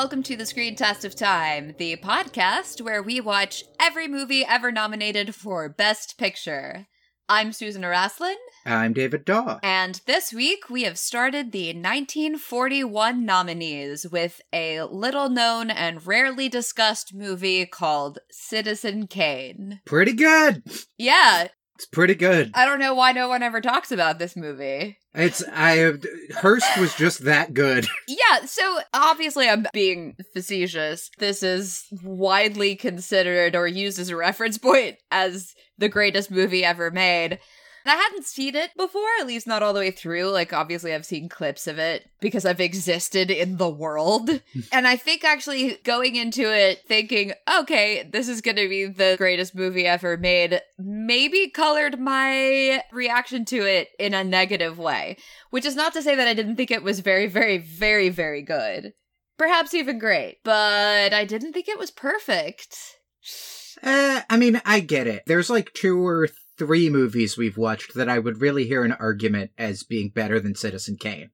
welcome to the Screen Test of Time, the podcast where we watch every movie ever nominated for Best Picture. I'm Susan Araslin. I'm David Daw. And this week we have started the 1941 nominees with a little known and rarely discussed movie called Citizen Kane. Pretty good. Yeah. It's pretty good. I don't know why no one ever talks about this movie. It's I Hearst was just that good. Yeah, so obviously I'm being facetious. This is widely considered or used as a reference point as the greatest movie ever made. And I hadn't seen it before, at least not all the way through. Like, obviously, I've seen clips of it because I've existed in the world. and I think actually going into it thinking, okay, this is going to be the greatest movie ever made, maybe colored my reaction to it in a negative way. Which is not to say that I didn't think it was very, very, very, very good. Perhaps even great. But I didn't think it was perfect. Uh, I mean, I get it. There's like two or three movies we've watched that I would really hear an argument as being better than Citizen Kane.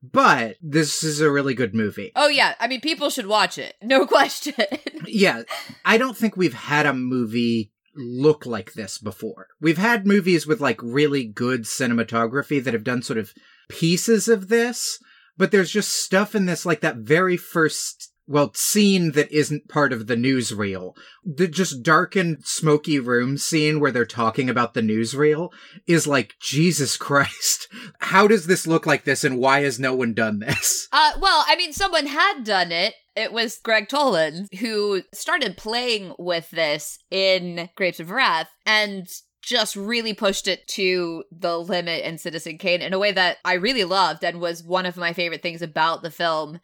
But this is a really good movie. Oh, yeah. I mean, people should watch it. No question. yeah. I don't think we've had a movie look like this before. We've had movies with like really good cinematography that have done sort of pieces of this, but there's just stuff in this like that very first well, scene that isn't part of the newsreel. The just darkened, smoky room scene where they're talking about the newsreel is like, Jesus Christ. How does this look like this and why has no one done this? Uh, well, I mean, someone had done it. It was Gregg Toland who started playing with this in Grapes of Wrath and just really pushed it to the limit in Citizen Kane in a way that I really loved and was one of my favorite things about the film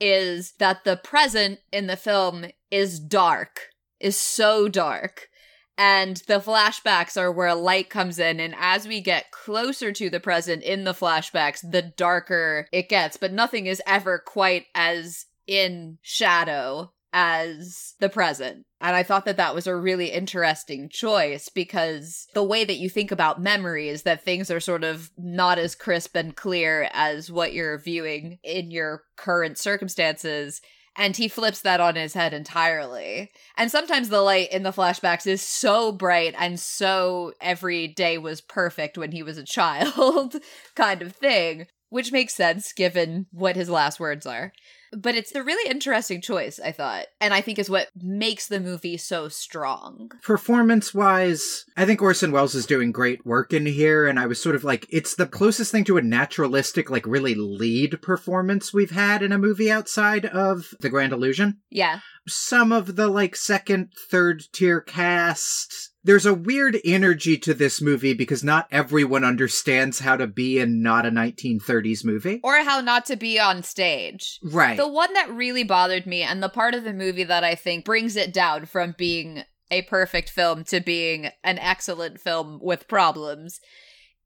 is that the present in the film is dark, is so dark. And the flashbacks are where light comes in. And as we get closer to the present in the flashbacks, the darker it gets. But nothing is ever quite as in shadow as the present. And I thought that that was a really interesting choice because the way that you think about memory is that things are sort of not as crisp and clear as what you're viewing in your current circumstances. And he flips that on his head entirely. And sometimes the light in the flashbacks is so bright and so every day was perfect when he was a child kind of thing, which makes sense given what his last words are but it's a really interesting choice, I thought. And I think is what makes the movie so strong. Performance wise, I think Orson Welles is doing great work in here. And I was sort of like, it's the closest thing to a naturalistic, like really lead performance we've had in a movie outside of The Grand Illusion. Yeah. Some of the like second, third tier cast there's a weird energy to this movie because not everyone understands how to be in not a 1930s movie or how not to be on stage. Right. The one that really bothered me and the part of the movie that I think brings it down from being a perfect film to being an excellent film with problems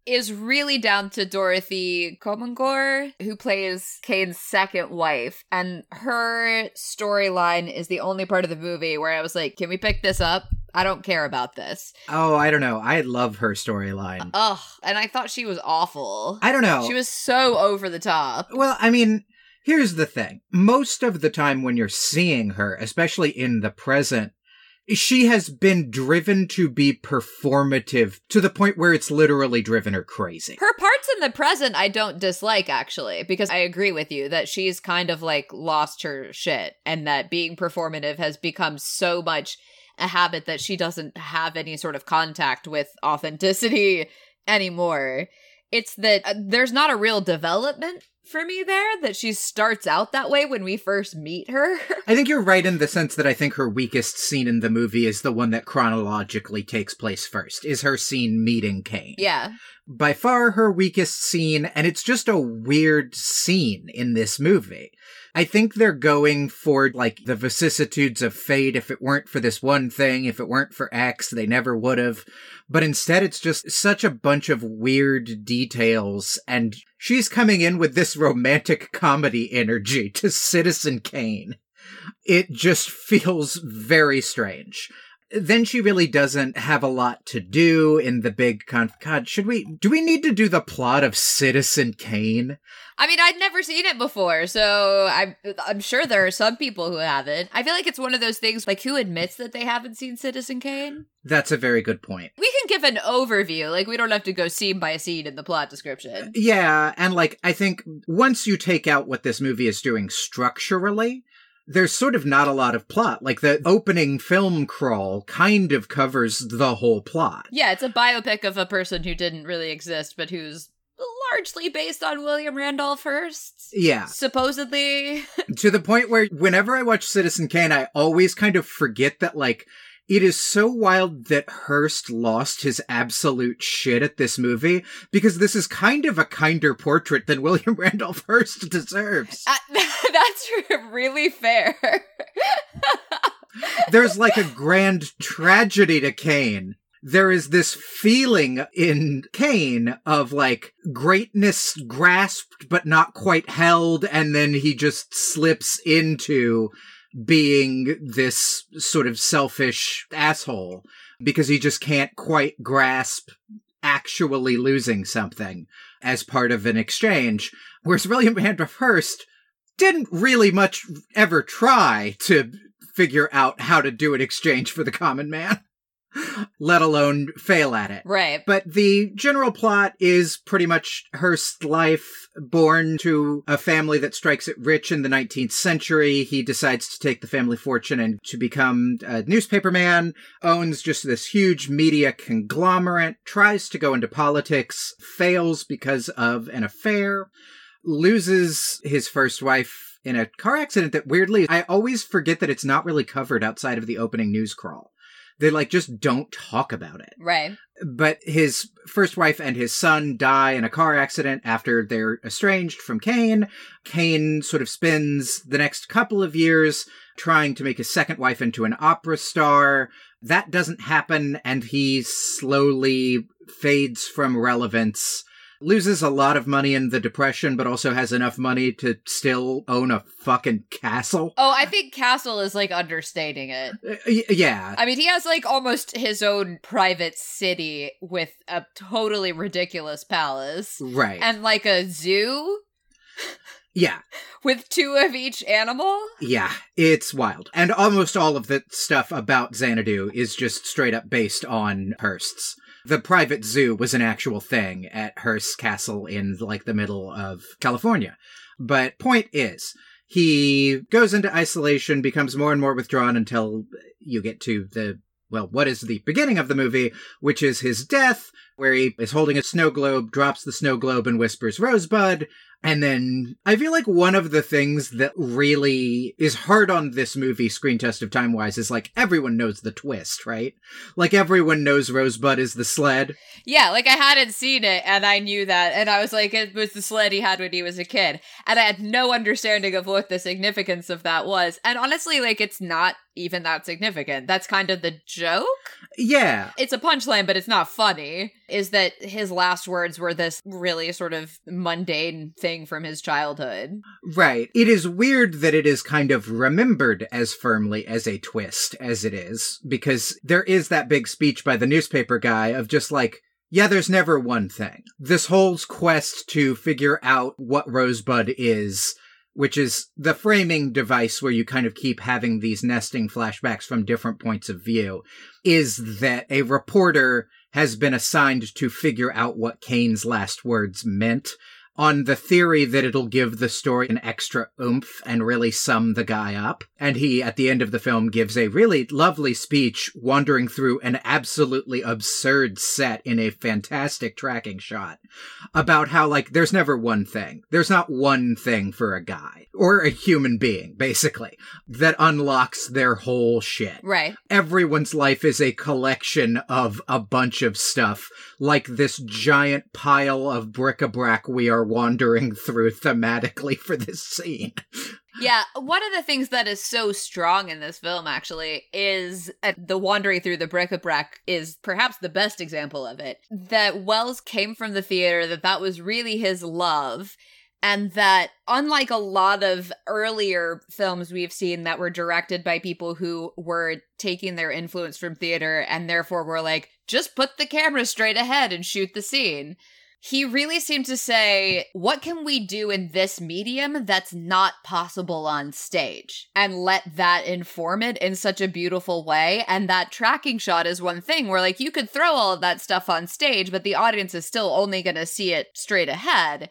is really down to Dorothy Comingore, who plays Kane's second wife. And her storyline is the only part of the movie where I was like, can we pick this up? I don't care about this. Oh, I don't know. I love her storyline. Ugh, and I thought she was awful. I don't know. She was so over the top. Well, I mean, here's the thing. Most of the time when you're seeing her, especially in the present, she has been driven to be performative to the point where it's literally driven her crazy. Her parts in the present I don't dislike actually because I agree with you that she's kind of like lost her shit and that being performative has become so much a habit that she doesn't have any sort of contact with authenticity anymore. It's that uh, there's not a real development for me there that she starts out that way when we first meet her. I think you're right in the sense that I think her weakest scene in the movie is the one that chronologically takes place first, is her scene meeting Kane. Yeah. By far her weakest scene, and it's just a weird scene in this movie. I think they're going for like the vicissitudes of fate. If it weren't for this one thing, if it weren't for X, they never would have. But instead, it's just such a bunch of weird details. And she's coming in with this romantic comedy energy to Citizen Kane. It just feels very strange. Then she really doesn't have a lot to do in the big con. God, should we? Do we need to do the plot of Citizen Kane? I mean, I'd never seen it before, so I'm I'm sure there are some people who haven't. I feel like it's one of those things like who admits that they haven't seen Citizen Kane? That's a very good point. We can give an overview, like we don't have to go scene by scene in the plot description. Yeah, and like I think once you take out what this movie is doing structurally, there's sort of not a lot of plot. Like the opening film crawl kind of covers the whole plot. Yeah, it's a biopic of a person who didn't really exist, but who's largely based on William Randolph Hearst. Yeah. Supposedly. to the point where whenever I watch Citizen Kane, I always kind of forget that, like, it is so wild that Hearst lost his absolute shit at this movie because this is kind of a kinder portrait than William Randolph Hearst deserves. Uh, that's really fair. There's like a grand tragedy to Kane. There is this feeling in Kane of like greatness grasped but not quite held, and then he just slips into being this sort of selfish asshole because he just can't quite grasp actually losing something as part of an exchange. Whereas William Randolph Hearst didn't really much ever try to figure out how to do an exchange for the common man. let alone fail at it. Right. But the general plot is pretty much Hearst's life, born to a family that strikes it rich in the 19th century. He decides to take the family fortune and to become a newspaperman, owns just this huge media conglomerate, tries to go into politics, fails because of an affair, loses his first wife in a car accident that weirdly, I always forget that it's not really covered outside of the opening news crawl. They like just don't talk about it. Right. But his first wife and his son die in a car accident after they're estranged from Kane. Kane sort of spends the next couple of years trying to make his second wife into an opera star. That doesn't happen, and he slowly fades from relevance loses a lot of money in the depression, but also has enough money to still own a fucking castle. Oh, I think castle is like understating it. Uh, y- yeah. I mean, he has like almost his own private city with a totally ridiculous palace. Right. And like a zoo. Yeah. With two of each animal? Yeah, it's wild. And almost all of the stuff about Xanadu is just straight up based on Hearst's the private zoo was an actual thing at Hearst Castle in like the middle of California. But point is, he goes into isolation, becomes more and more withdrawn until you get to the well, what is the beginning of the movie, which is his death, where he is holding a snow globe, drops the snow globe, and whispers Rosebud, and then I feel like one of the things that really is hard on this movie, screen test of time wise, is like everyone knows the twist, right? Like everyone knows Rosebud is the sled. Yeah, like I hadn't seen it and I knew that. And I was like, it was the sled he had when he was a kid. And I had no understanding of what the significance of that was. And honestly, like it's not even that significant. That's kind of the joke. Yeah. It's a punchline, but it's not funny. Is that his last words were this really sort of mundane thing from his childhood. Right. It is weird that it is kind of remembered as firmly as a twist as it is, because there is that big speech by the newspaper guy of just like, yeah, there's never one thing. This whole quest to figure out what Rosebud is which is the framing device where you kind of keep having these nesting flashbacks from different points of view, is that a reporter has been assigned to figure out what Kane's last words meant on the theory that it'll give the story an extra oomph and really sum the guy up. And he, at the end of the film, gives a really lovely speech wandering through an absolutely absurd set in a fantastic tracking shot about how, like, there's never one thing. There's not one thing for a guy or a human being, basically, that unlocks their whole shit. Right. Everyone's life is a collection of a bunch of stuff, like this giant pile of bric-a-brac we are wandering through thematically for this scene. Yeah, one of the things that is so strong in this film actually is uh, the wandering through the bric-a-brac is perhaps the best example of it. That Welles came from the theater, that that was really his love, And that, unlike a lot of earlier films we've seen that were directed by people who were taking their influence from theater and therefore were like, just put the camera straight ahead and shoot the scene he really seemed to say, what can we do in this medium that's not possible on stage? And let that inform it in such a beautiful way. And that tracking shot is one thing where, like, you could throw all of that stuff on stage, but the audience is still only going to see it straight ahead.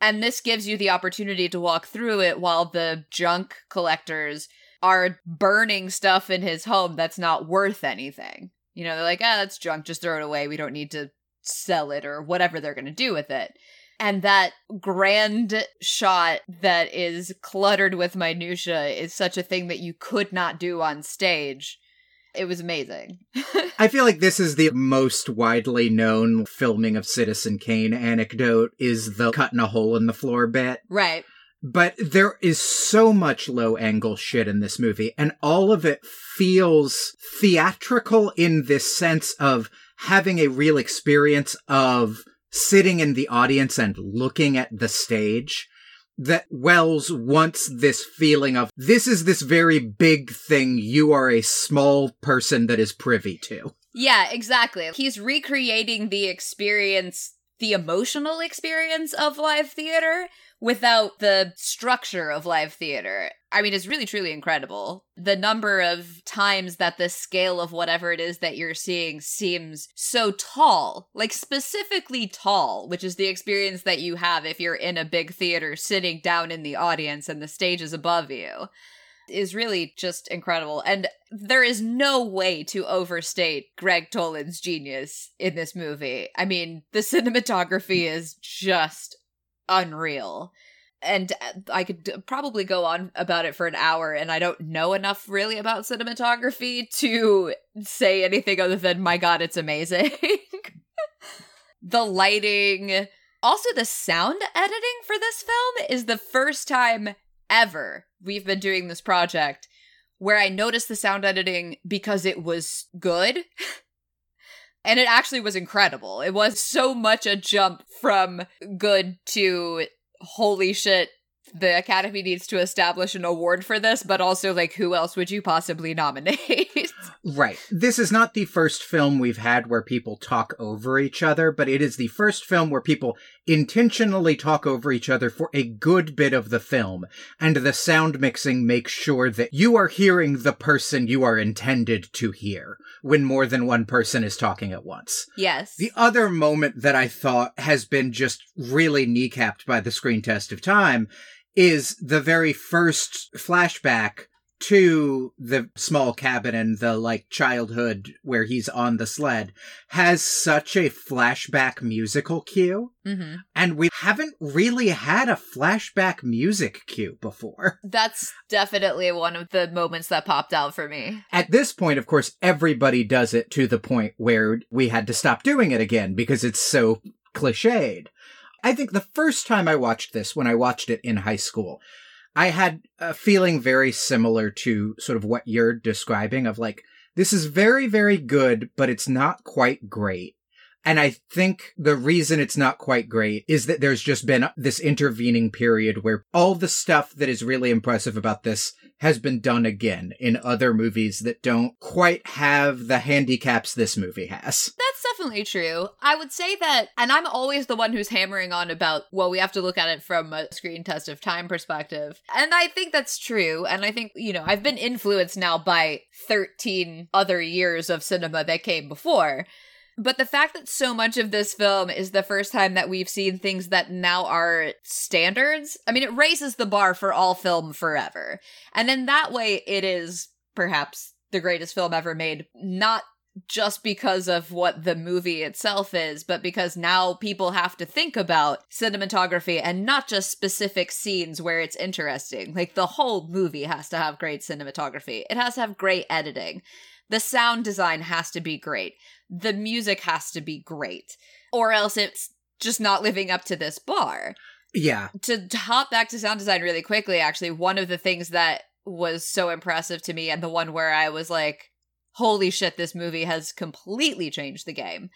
And this gives you the opportunity to walk through it while the junk collectors are burning stuff in his home that's not worth anything. You know, they're like, ah, that's junk, just throw it away. We don't need to sell it or whatever they're going to do with it. And that grand shot that is cluttered with minutia is such a thing that you could not do on stage. It was amazing. I feel like this is the most widely known filming of Citizen Kane anecdote is the cutting a hole in the floor bit. Right. But there is so much low angle shit in this movie, and all of it feels theatrical in this sense of having a real experience of sitting in the audience and looking at the stage that Welles wants this feeling of this is this very big thing you are a small person that is privy to. Yeah, exactly. He's recreating the experience, the emotional experience of live theater without the structure of live theater. I mean, it's really, truly incredible. The number of times that the scale of whatever it is that you're seeing seems so tall, like specifically tall, which is the experience that you have if you're in a big theater sitting down in the audience and the stage is above you. Is really just incredible. And there is no way to overstate Gregg Toland's genius in this movie. I mean, the cinematography is just unreal and uh, I could probably go on about it for an hour, and I don't know enough really about cinematography to say anything other than, my god, it's amazing. the lighting, also the sound editing for this film is the first time ever we've been doing this project where I noticed the sound editing because it was good. and it actually was incredible. It was so much a jump from good to holy shit, the Academy needs to establish an award for this, but also, like, who else would you possibly nominate? right. This is not the first film we've had where people talk over each other, but it is the first film where people intentionally talk over each other for a good bit of the film, and the sound mixing makes sure that you are hearing the person you are intended to hear when more than one person is talking at once. Yes. The other moment that I thought has been just really kneecapped by the screen test of time is the very first flashback to the small cabin and the like childhood where he's on the sled has such a flashback musical cue. Mm-hmm. And we haven't really had a flashback music cue before. That's definitely one of the moments that popped out for me. At this point, of course, everybody does it to the point where we had to stop doing it again because it's so cliched. I think the first time I watched this, when I watched it in high school, I had a feeling very similar to sort of what you're describing of like, this is very, very good, but it's not quite great. And I think the reason it's not quite great is that there's just been this intervening period where all the stuff that is really impressive about this has been done again in other movies that don't quite have the handicaps this movie has. That's definitely true. I would say that, and I'm always the one who's hammering on about, well, we have to look at it from a screen test of time perspective. And I think that's true. And I think, you know, I've been influenced now by 13 other years of cinema that came before. But the fact that so much of this film is the first time that we've seen things that now are standards, I mean, it raises the bar for all film forever. And in that way, it is perhaps the greatest film ever made, not just because of what the movie itself is, but because now people have to think about cinematography and not just specific scenes where it's interesting. Like the whole movie has to have great cinematography, it has to have great editing. The sound design has to be great the music has to be great, or else it's just not living up to this bar. Yeah. To, to hop back to sound design really quickly, actually, one of the things that was so impressive to me, and the one where I was like, holy shit, this movie has completely changed the game,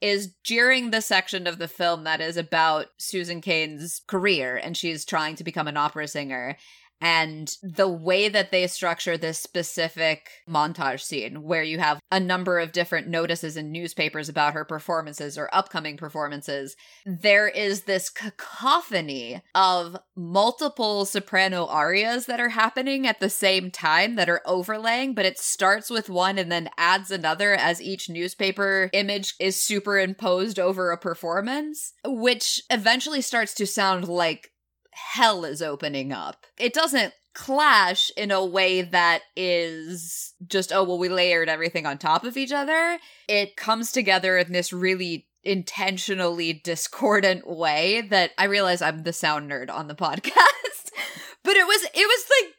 is during the section of the film that is about Susan Kane's career and she's trying to become an opera singer and the way that they structure this specific montage scene where you have a number of different notices in newspapers about her performances or upcoming performances there is this cacophony of multiple soprano arias that are happening at the same time that are overlaying but it starts with one and then adds another as each newspaper image is superimposed over a performance which eventually starts to sound like hell is opening up. It doesn't clash in a way that is just, oh, well, we layered everything on top of each other. It comes together in this really intentionally discordant way that I realize I'm the sound nerd on the podcast. but it was it was like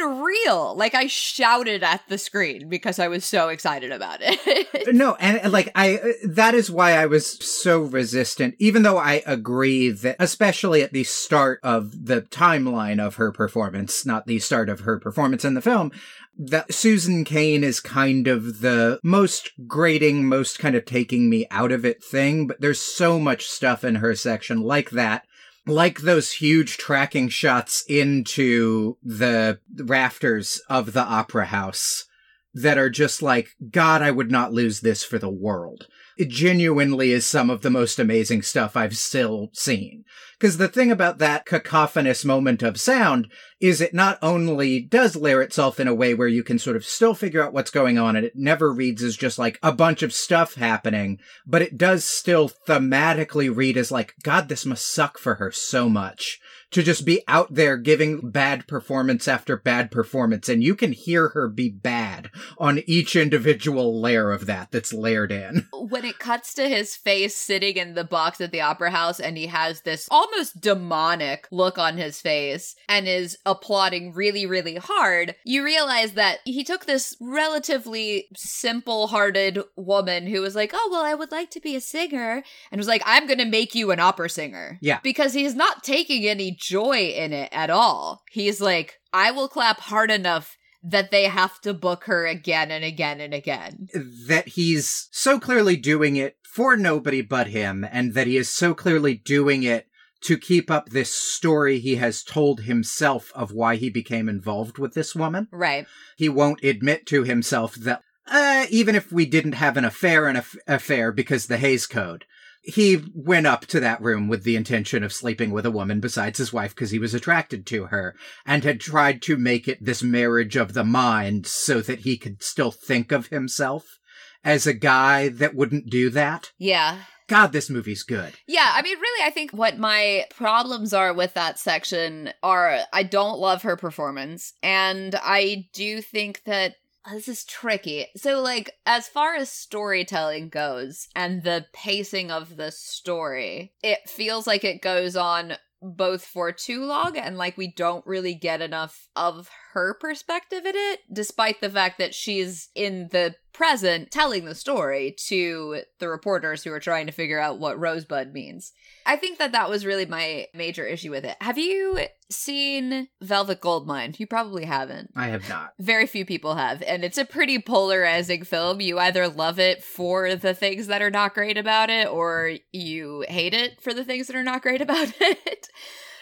unreal. Like I shouted at the screen because I was so excited about it. no, and like I uh, that is why I was so resistant even though I agree that especially at the start of the timeline of her performance, not the start of her performance in the film, that Susan Kane is kind of the most grating, most kind of taking me out of it thing, but there's so much stuff in her section like that like those huge tracking shots into the rafters of the opera house that are just like, God, I would not lose this for the world. It genuinely is some of the most amazing stuff I've still seen. Because the thing about that cacophonous moment of sound is it not only does layer itself in a way where you can sort of still figure out what's going on and it never reads as just like a bunch of stuff happening, but it does still thematically read as like, God, this must suck for her so much to just be out there giving bad performance after bad performance. And you can hear her be bad on each individual layer of that that's layered in. When it cuts to his face sitting in the box at the opera house and he has this almost demonic look on his face and is applauding really, really hard, you realize that he took this relatively simple hearted woman who was like, Oh, well, I would like to be a singer, and was like, I'm going to make you an opera singer. Yeah. Because he's not taking any joy in it at all. He's like, I will clap hard enough that they have to book her again and again and again. That he's so clearly doing it for nobody but him, and that he is so clearly doing it to keep up this story he has told himself of why he became involved with this woman. Right. He won't admit to himself that, uh, even if we didn't have an affair, an aff- affair because the Hays Code, he went up to that room with the intention of sleeping with a woman besides his wife because he was attracted to her and had tried to make it this marriage of the mind so that he could still think of himself as a guy that wouldn't do that. Yeah. God, this movie's good. Yeah, I mean, really, I think what my problems are with that section are I don't love her performance, and I do think that Oh, this is tricky. So, like, as far as storytelling goes and the pacing of the story, it feels like it goes on both for too long and like we don't really get enough of her perspective in it, despite the fact that she's in the present telling the story to the reporters who are trying to figure out what Rosebud means. I think that that was really my major issue with it. Have you seen Velvet Goldmine? You probably haven't. I have not. Very few people have, and it's a pretty polarizing film. You either love it for the things that are not great about it, or you hate it for the things that are not great about it.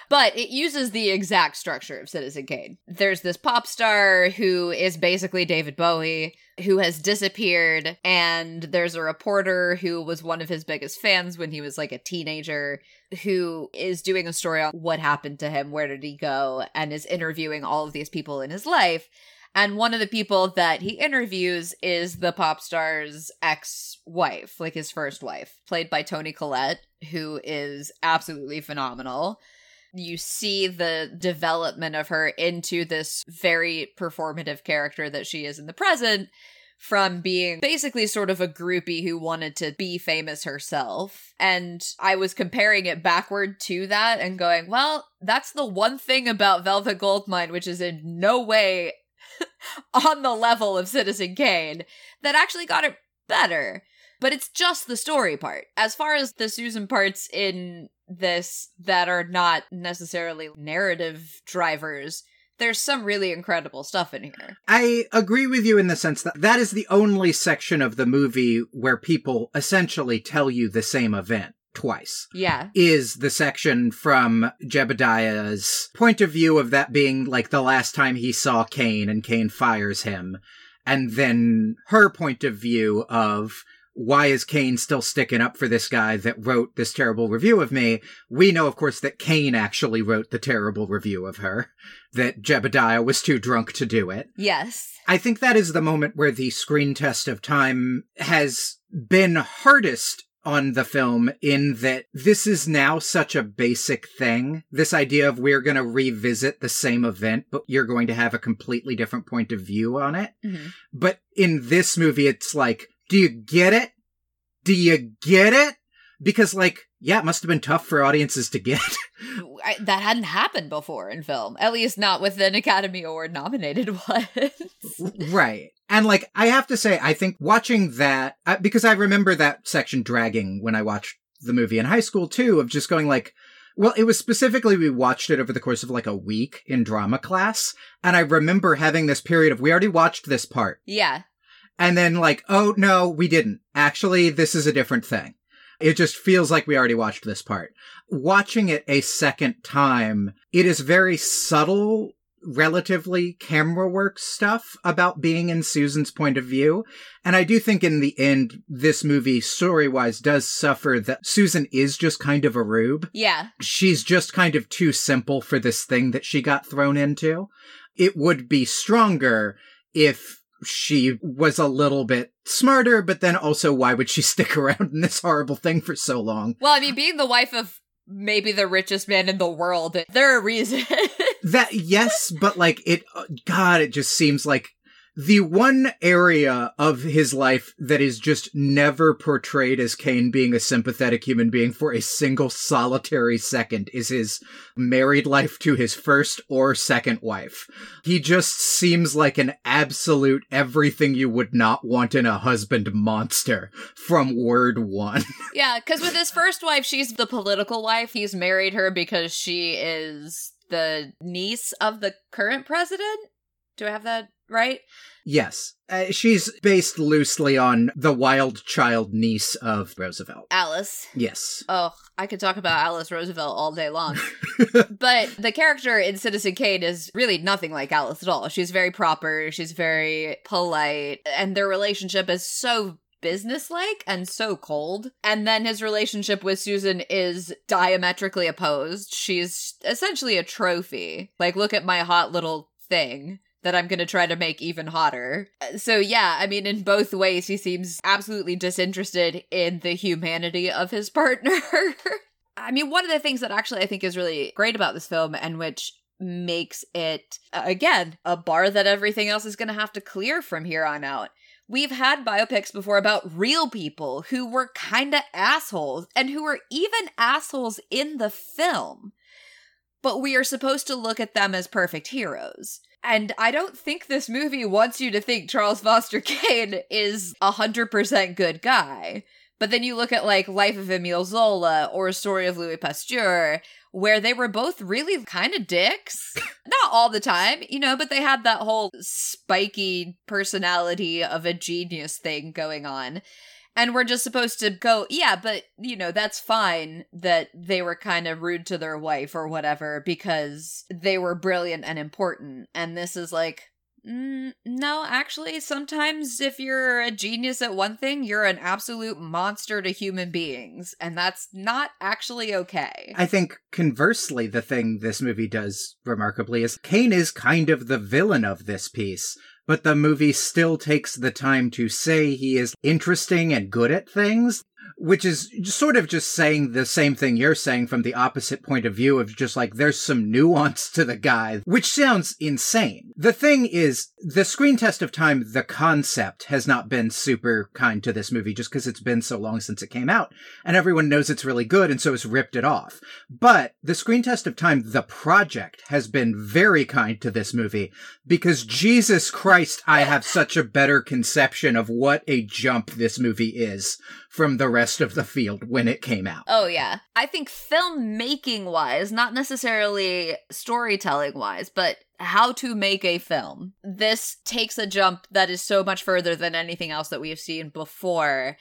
But it uses the exact structure of Citizen Kane. There's this pop star who is basically David Bowie, who has disappeared, and there's a reporter who was one of his biggest fans when he was like a teenager, who is doing a story on what happened to him, where did he go, and is interviewing all of these people in his life. And one of the people that he interviews is the pop star's ex wife, like his first wife, played by Toni Collette, who is absolutely phenomenal you see the development of her into this very performative character that she is in the present from being basically sort of a groupie who wanted to be famous herself. And I was comparing it backward to that and going, well, that's the one thing about Velvet Goldmine, which is in no way on the level of Citizen Kane, that actually got it better. But it's just the story part. As far as the Susan parts in this that are not necessarily narrative drivers, there's some really incredible stuff in here. I agree with you in the sense that that is the only section of the movie where people essentially tell you the same event twice. Yeah. Is the section from Jebediah's point of view of that being like the last time he saw Kane and Kane fires him. And then her point of view of why is Kane still sticking up for this guy that wrote this terrible review of me? We know, of course, that Kane actually wrote the terrible review of her, that Jebediah was too drunk to do it. Yes. I think that is the moment where the screen test of time has been hardest on the film in that this is now such a basic thing. This idea of we're going to revisit the same event, but you're going to have a completely different point of view on it. Mm-hmm. But in this movie, it's like, do you get it? Do you get it? Because, like, yeah, it must have been tough for audiences to get. I, that hadn't happened before in film, at least not with an Academy Award nominated one. right. And like, I have to say, I think watching that, uh, because I remember that section dragging when I watched the movie in high school too, of just going like, well, it was specifically, we watched it over the course of like a week in drama class. And I remember having this period of, we already watched this part. Yeah. And then like, oh no, we didn't. Actually, this is a different thing. It just feels like we already watched this part. Watching it a second time, it is very subtle relatively camera work stuff about being in Susan's point of view. And I do think in the end, this movie story wise does suffer that Susan is just kind of a rube. Yeah. She's just kind of too simple for this thing that she got thrown into. It would be stronger if she was a little bit smarter, but then also why would she stick around in this horrible thing for so long? Well, I mean, being the wife of maybe the richest man in the world, there are reasons. that yes, but like it, uh, God, it just seems like the one area of his life that is just never portrayed as Kane being a sympathetic human being for a single solitary second is his married life to his first or second wife. He just seems like an absolute everything you would not want in a husband monster from word one. yeah, because with his first wife, she's the political wife. He's married her because she is the niece of the current president. Do I have that right? Yes. Uh, she's based loosely on the wild child niece of Roosevelt. Alice. Yes. Oh, I could talk about Alice Roosevelt all day long. but the character in Citizen Kane is really nothing like Alice at all. She's very proper, she's very polite, and their relationship is so businesslike and so cold. And then his relationship with Susan is diametrically opposed. She's essentially a trophy. Like, look at my hot little thing that I'm going to try to make even hotter. Uh, so, yeah, I mean, in both ways, he seems absolutely disinterested in the humanity of his partner. I mean, one of the things that actually I think is really great about this film and which makes it, uh, again, a bar that everything else is going to have to clear from here on out. We've had biopics before about real people who were kind of assholes and who were even assholes in the film. But we are supposed to look at them as perfect heroes. And I don't think this movie wants you to think Charles Foster Kane is a 100% good guy. But then you look at like Life of Emile Zola or A Story of Louis Pasteur, where they were both really kind of dicks. Not all the time, you know, but they had that whole spiky personality of a genius thing going on. And we're just supposed to go, yeah, but, you know, that's fine that they were kind of rude to their wife or whatever because they were brilliant and important. And this is like, mm, no, actually, sometimes if you're a genius at one thing, you're an absolute monster to human beings. And that's not actually okay. I think conversely, the thing this movie does remarkably is Kane is kind of the villain of this piece but the movie still takes the time to say he is interesting and good at things which is sort of just saying the same thing you're saying from the opposite point of view of just like there's some nuance to the guy, which sounds insane. The thing is, the screen test of time, the concept has not been super kind to this movie just because it's been so long since it came out and everyone knows it's really good and so has ripped it off. But the screen test of time, the project has been very kind to this movie because Jesus Christ, I have such a better conception of what a jump this movie is from the rest of the field when it came out. Oh, yeah. I think filmmaking wise, not necessarily storytelling wise, but how to make a film. This takes a jump that is so much further than anything else that we have seen before.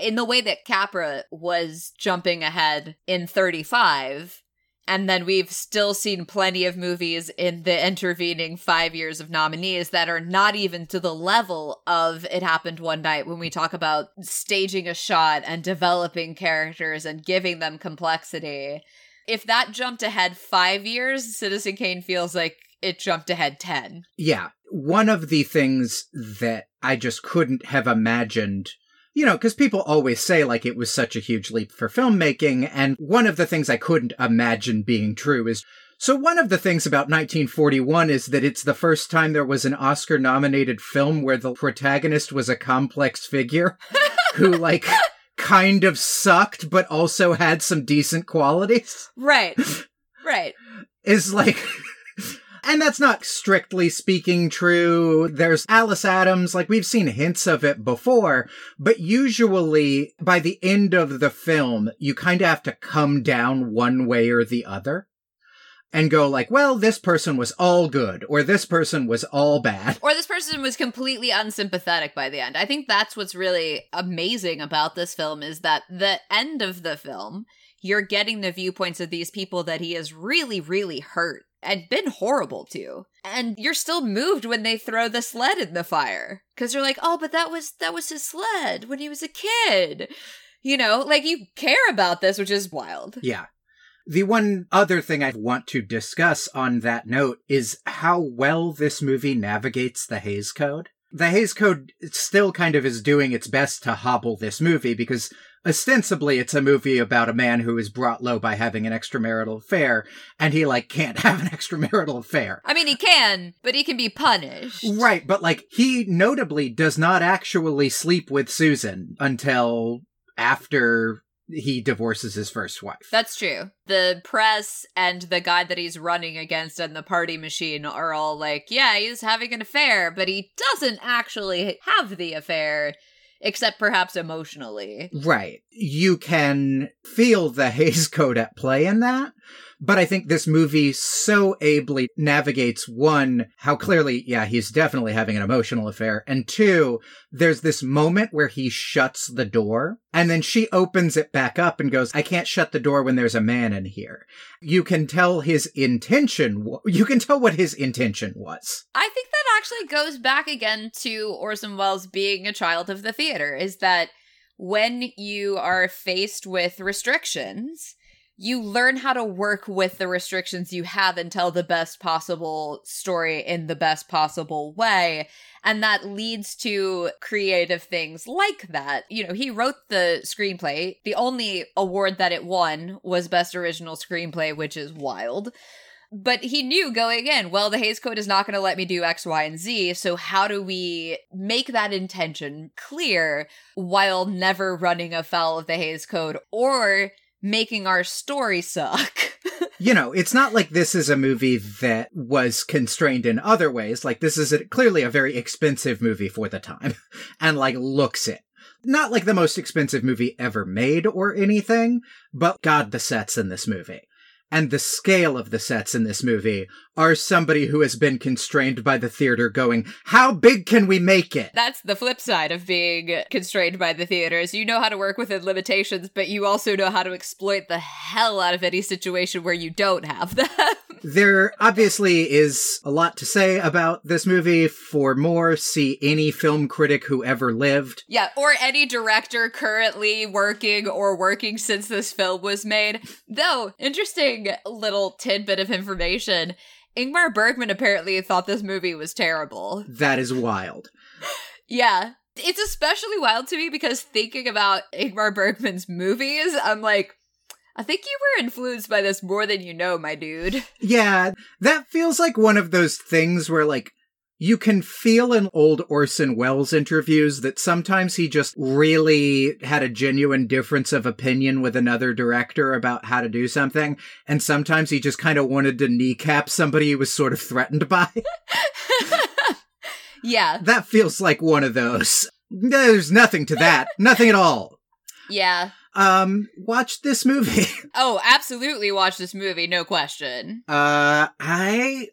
In the way that Capra was jumping ahead in 35, and then we've still seen plenty of movies in the intervening five years of nominees that are not even to the level of It Happened One Night when we talk about staging a shot and developing characters and giving them complexity. If that jumped ahead five years, Citizen Kane feels like it jumped ahead 10. Yeah. One of the things that I just couldn't have imagined you know, because people always say like it was such a huge leap for filmmaking. And one of the things I couldn't imagine being true is so one of the things about 1941 is that it's the first time there was an Oscar nominated film where the protagonist was a complex figure who like kind of sucked but also had some decent qualities. Right. Right. Is like and that's not strictly speaking true. There's Alice Adams, like we've seen hints of it before, but usually by the end of the film, you kind of have to come down one way or the other and go like, well, this person was all good, or this person was all bad. Or this person was completely unsympathetic by the end. I think that's what's really amazing about this film is that the end of the film, you're getting the viewpoints of these people that he has really, really hurt and been horrible to. And you're still moved when they throw the sled in the fire cuz you're like, "Oh, but that was that was his sled when he was a kid." You know, like you care about this, which is wild. Yeah. The one other thing I want to discuss on that note is how well this movie navigates the Hays Code. The Hays Code still kind of is doing its best to hobble this movie because ostensibly it's a movie about a man who is brought low by having an extramarital affair and he like can't have an extramarital affair. I mean he can, but he can be punished. Right, but like he notably does not actually sleep with Susan until after he divorces his first wife. That's true. The press and the guy that he's running against and the party machine are all like, yeah, he's having an affair, but he doesn't actually have the affair except perhaps emotionally. Right. You can feel the Hays Code at play in that. But I think this movie so ably navigates one, how clearly, yeah, he's definitely having an emotional affair. And two, there's this moment where he shuts the door and then she opens it back up and goes, I can't shut the door when there's a man in here. You can tell his intention. You can tell what his intention was. I think that actually goes back again to Orson Welles being a child of the theater is that when you are faced with restrictions, you learn how to work with the restrictions you have and tell the best possible story in the best possible way. And that leads to creative things like that. You know, he wrote the screenplay. The only award that it won was Best Original Screenplay, which is wild. But he knew going in, well, the Hays Code is not going to let me do X, Y, and Z. So, how do we make that intention clear while never running afoul of the Hays Code or making our story suck. you know, it's not like this is a movie that was constrained in other ways. Like this is a, clearly a very expensive movie for the time and like looks it. Not like the most expensive movie ever made or anything, but God, the sets in this movie and the scale of the sets in this movie are somebody who has been constrained by the theater going, how big can we make it? That's the flip side of being constrained by the theaters. You know how to work within limitations, but you also know how to exploit the hell out of any situation where you don't have them. there obviously is a lot to say about this movie. For more, see any film critic who ever lived. Yeah, or any director currently working or working since this film was made. Though, interesting little tidbit of information. Ingmar Bergman apparently thought this movie was terrible. That is wild. yeah. It's especially wild to me because thinking about Ingmar Bergman's movies, I'm like, I think you were influenced by this more than you know, my dude. Yeah, that feels like one of those things where, like, you can feel in old Orson Welles interviews that sometimes he just really had a genuine difference of opinion with another director about how to do something. And sometimes he just kind of wanted to kneecap somebody he was sort of threatened by. yeah. That feels like one of those. There's nothing to that. nothing at all. Yeah. Um, watch this movie. Oh, absolutely watch this movie, no question. Uh, I,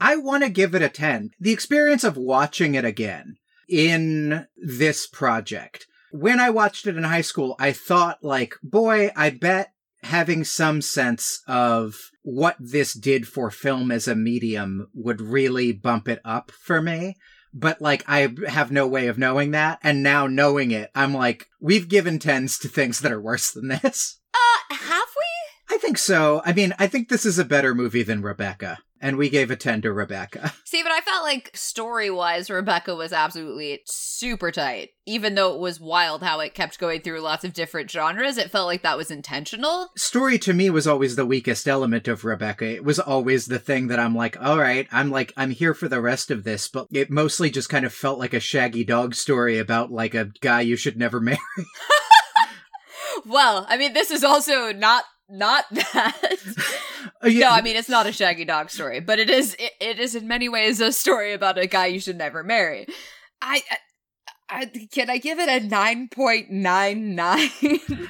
I want to give it a 10. The experience of watching it again in this project. When I watched it in high school, I thought like, boy, I bet having some sense of what this did for film as a medium would really bump it up for me. But like, I have no way of knowing that. And now knowing it, I'm like, we've given tens to things that are worse than this. Uh, have we? I think so. I mean, I think this is a better movie than Rebecca. And we gave a 10 to Rebecca. See, but I felt like story wise, Rebecca was absolutely super tight. Even though it was wild how it kept going through lots of different genres, it felt like that was intentional. Story to me was always the weakest element of Rebecca. It was always the thing that I'm like, all right, I'm like, I'm here for the rest of this, but it mostly just kind of felt like a shaggy dog story about like a guy you should never marry. Well, I mean, this is also not not that. Uh, yeah, No, I mean it's not a Shaggy Dog story, but it is. It, it is in many ways a story about a guy you should never marry. I, I, I can I give it a nine point nine nine?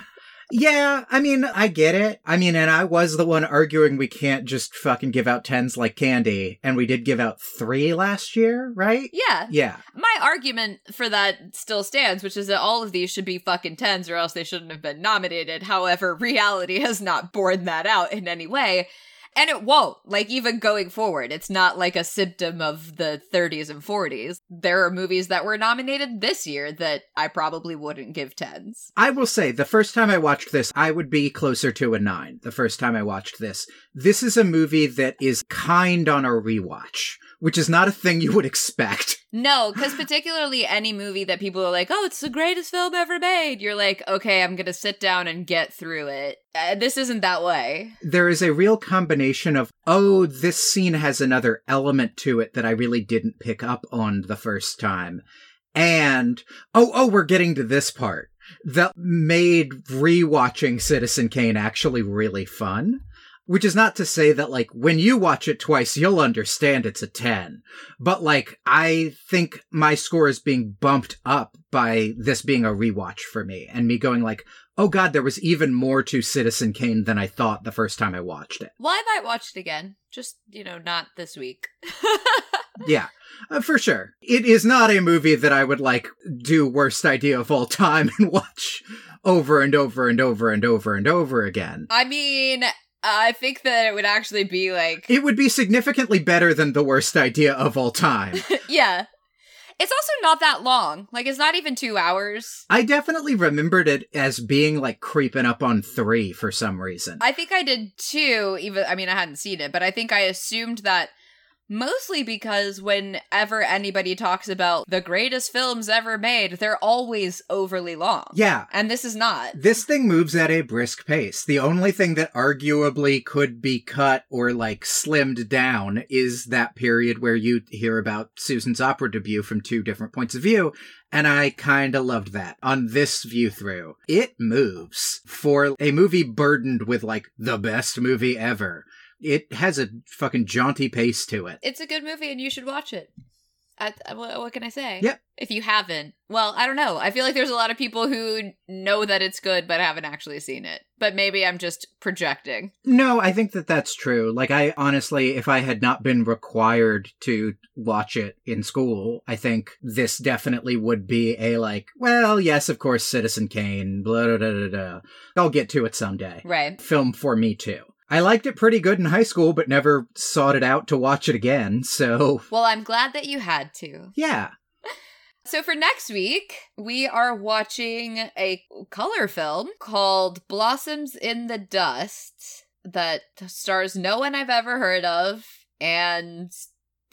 yeah, I mean, I get it. I mean, and I was the one arguing we can't just fucking give out tens like candy, and we did give out three last year, right? Yeah, Yeah. my argument for that still stands, which is that all of these should be fucking tens, or else they shouldn't have been nominated. However, reality has not borne that out in any way. And it won't. Like, even going forward, it's not like a symptom of the 30s and 40s. There are movies that were nominated this year that I probably wouldn't give tens. I will say, the first time I watched this, I would be closer to a nine. The first time I watched this, this is a movie that is kind on a rewatch, which is not a thing you would expect. No, because particularly any movie that people are like, oh, it's the greatest film ever made, you're like, okay, I'm gonna sit down and get through it. Uh, this isn't that way. There is a real combination of, oh, this scene has another element to it that I really didn't pick up on the first time. And, oh, oh, we're getting to this part that made rewatching Citizen Kane actually really fun. Which is not to say that, like, when you watch it twice, you'll understand it's a 10. But, like, I think my score is being bumped up by this being a rewatch for me and me going, like, oh god, there was even more to Citizen Kane than I thought the first time I watched it. Well, I might watch it again. Just, you know, not this week. Yeah, uh, for sure. It is not a movie that I would, like, do worst idea of all time and watch over and over and over and over and over again. I mean, I think that it would actually be like, It would be significantly better than the worst idea of all time. yeah. It's also not that long. Like, it's not even two hours. I definitely remembered it as being like creeping up on three for some reason. I think I did too, even, I mean, I hadn't seen it, but I think I assumed that mostly because whenever anybody talks about the greatest films ever made, they're always overly long. yeah, And this is not. This thing moves at a brisk pace. The only thing that arguably could be cut or like slimmed down is that period where you hear about Susan's opera debut from two different points of view. And I kinda loved that on this view through. It moves for a movie burdened with like the best movie ever. It has a fucking jaunty pace to it. It's a good movie and you should watch it. I, uh, what what can I say? Yep. If you haven't, well, I don't know. I feel like there's a lot of people who know that it's good but haven't actually seen it. But maybe I'm just projecting. No, I think that that's true. Like, I honestly, if I had not been required to watch it in school, I think this definitely would be a like, well, yes, of course, Citizen Kane, blah, blah, blah, blah, blah. I'll get to it someday. Right. Film for me too. I liked it pretty good in high school, but never sought it out to watch it again, so Well, I'm glad that you had to. yeah. So for next week, we are watching a color film called Blossoms in the Dust that stars no one I've ever heard of and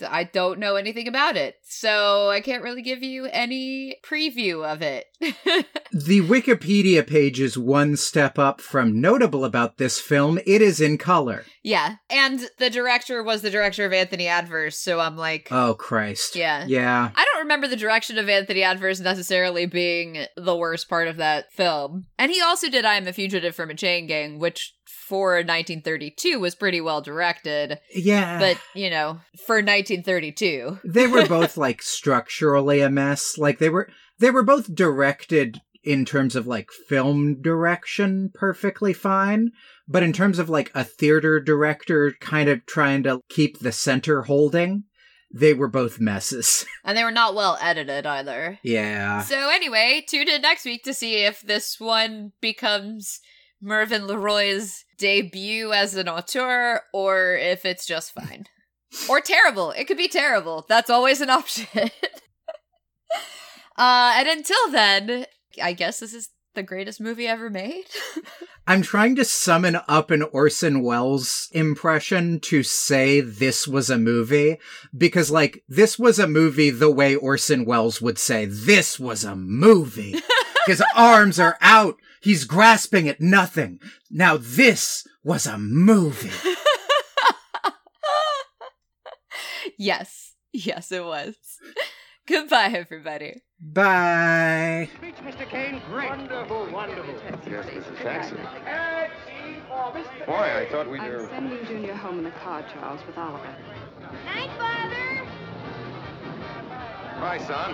I don't know anything about it. So I can't really give you any preview of it. The Wikipedia page is one step up from notable about this film. It is in color. yeah. And the director was the director of Anthony Adverse, so I'm like Oh, Christ. Yeah. Yeah. I don't remember the direction of Anthony Adverse necessarily being the worst part of that film. And he also did I Am a Fugitive from a Chain Gang, which for 1932 was pretty well directed. Yeah. But, you know, for 1932. they were both like structurally a mess. Like they were they were both directed in terms of like film direction perfectly fine. But in terms of like a theater director kind of trying to keep the center holding, they were both messes. And they were not well edited either. yeah. So anyway, tune in next week to see if this one becomes Mervyn LeRoy's debut as an auteur or if it's just fine. or terrible. It could be terrible. That's always an option. uh and until then, I guess this is the greatest movie ever made. I'm trying to summon up an Orson Welles impression to say this was a movie because, like, this was a movie the way Orson Welles would say this was a movie. His arms are out. He's grasping at nothing. Now this was a movie. yes. Yes, it was. Goodbye, everybody. Bye. Speech, Mr. Kane. Great. Wonderful, wonderful. Yes, this is taxi. Boy, I thought we I'm were. sending Junior home in the car, Charles, with Oliver. Night, Father. Bye, son.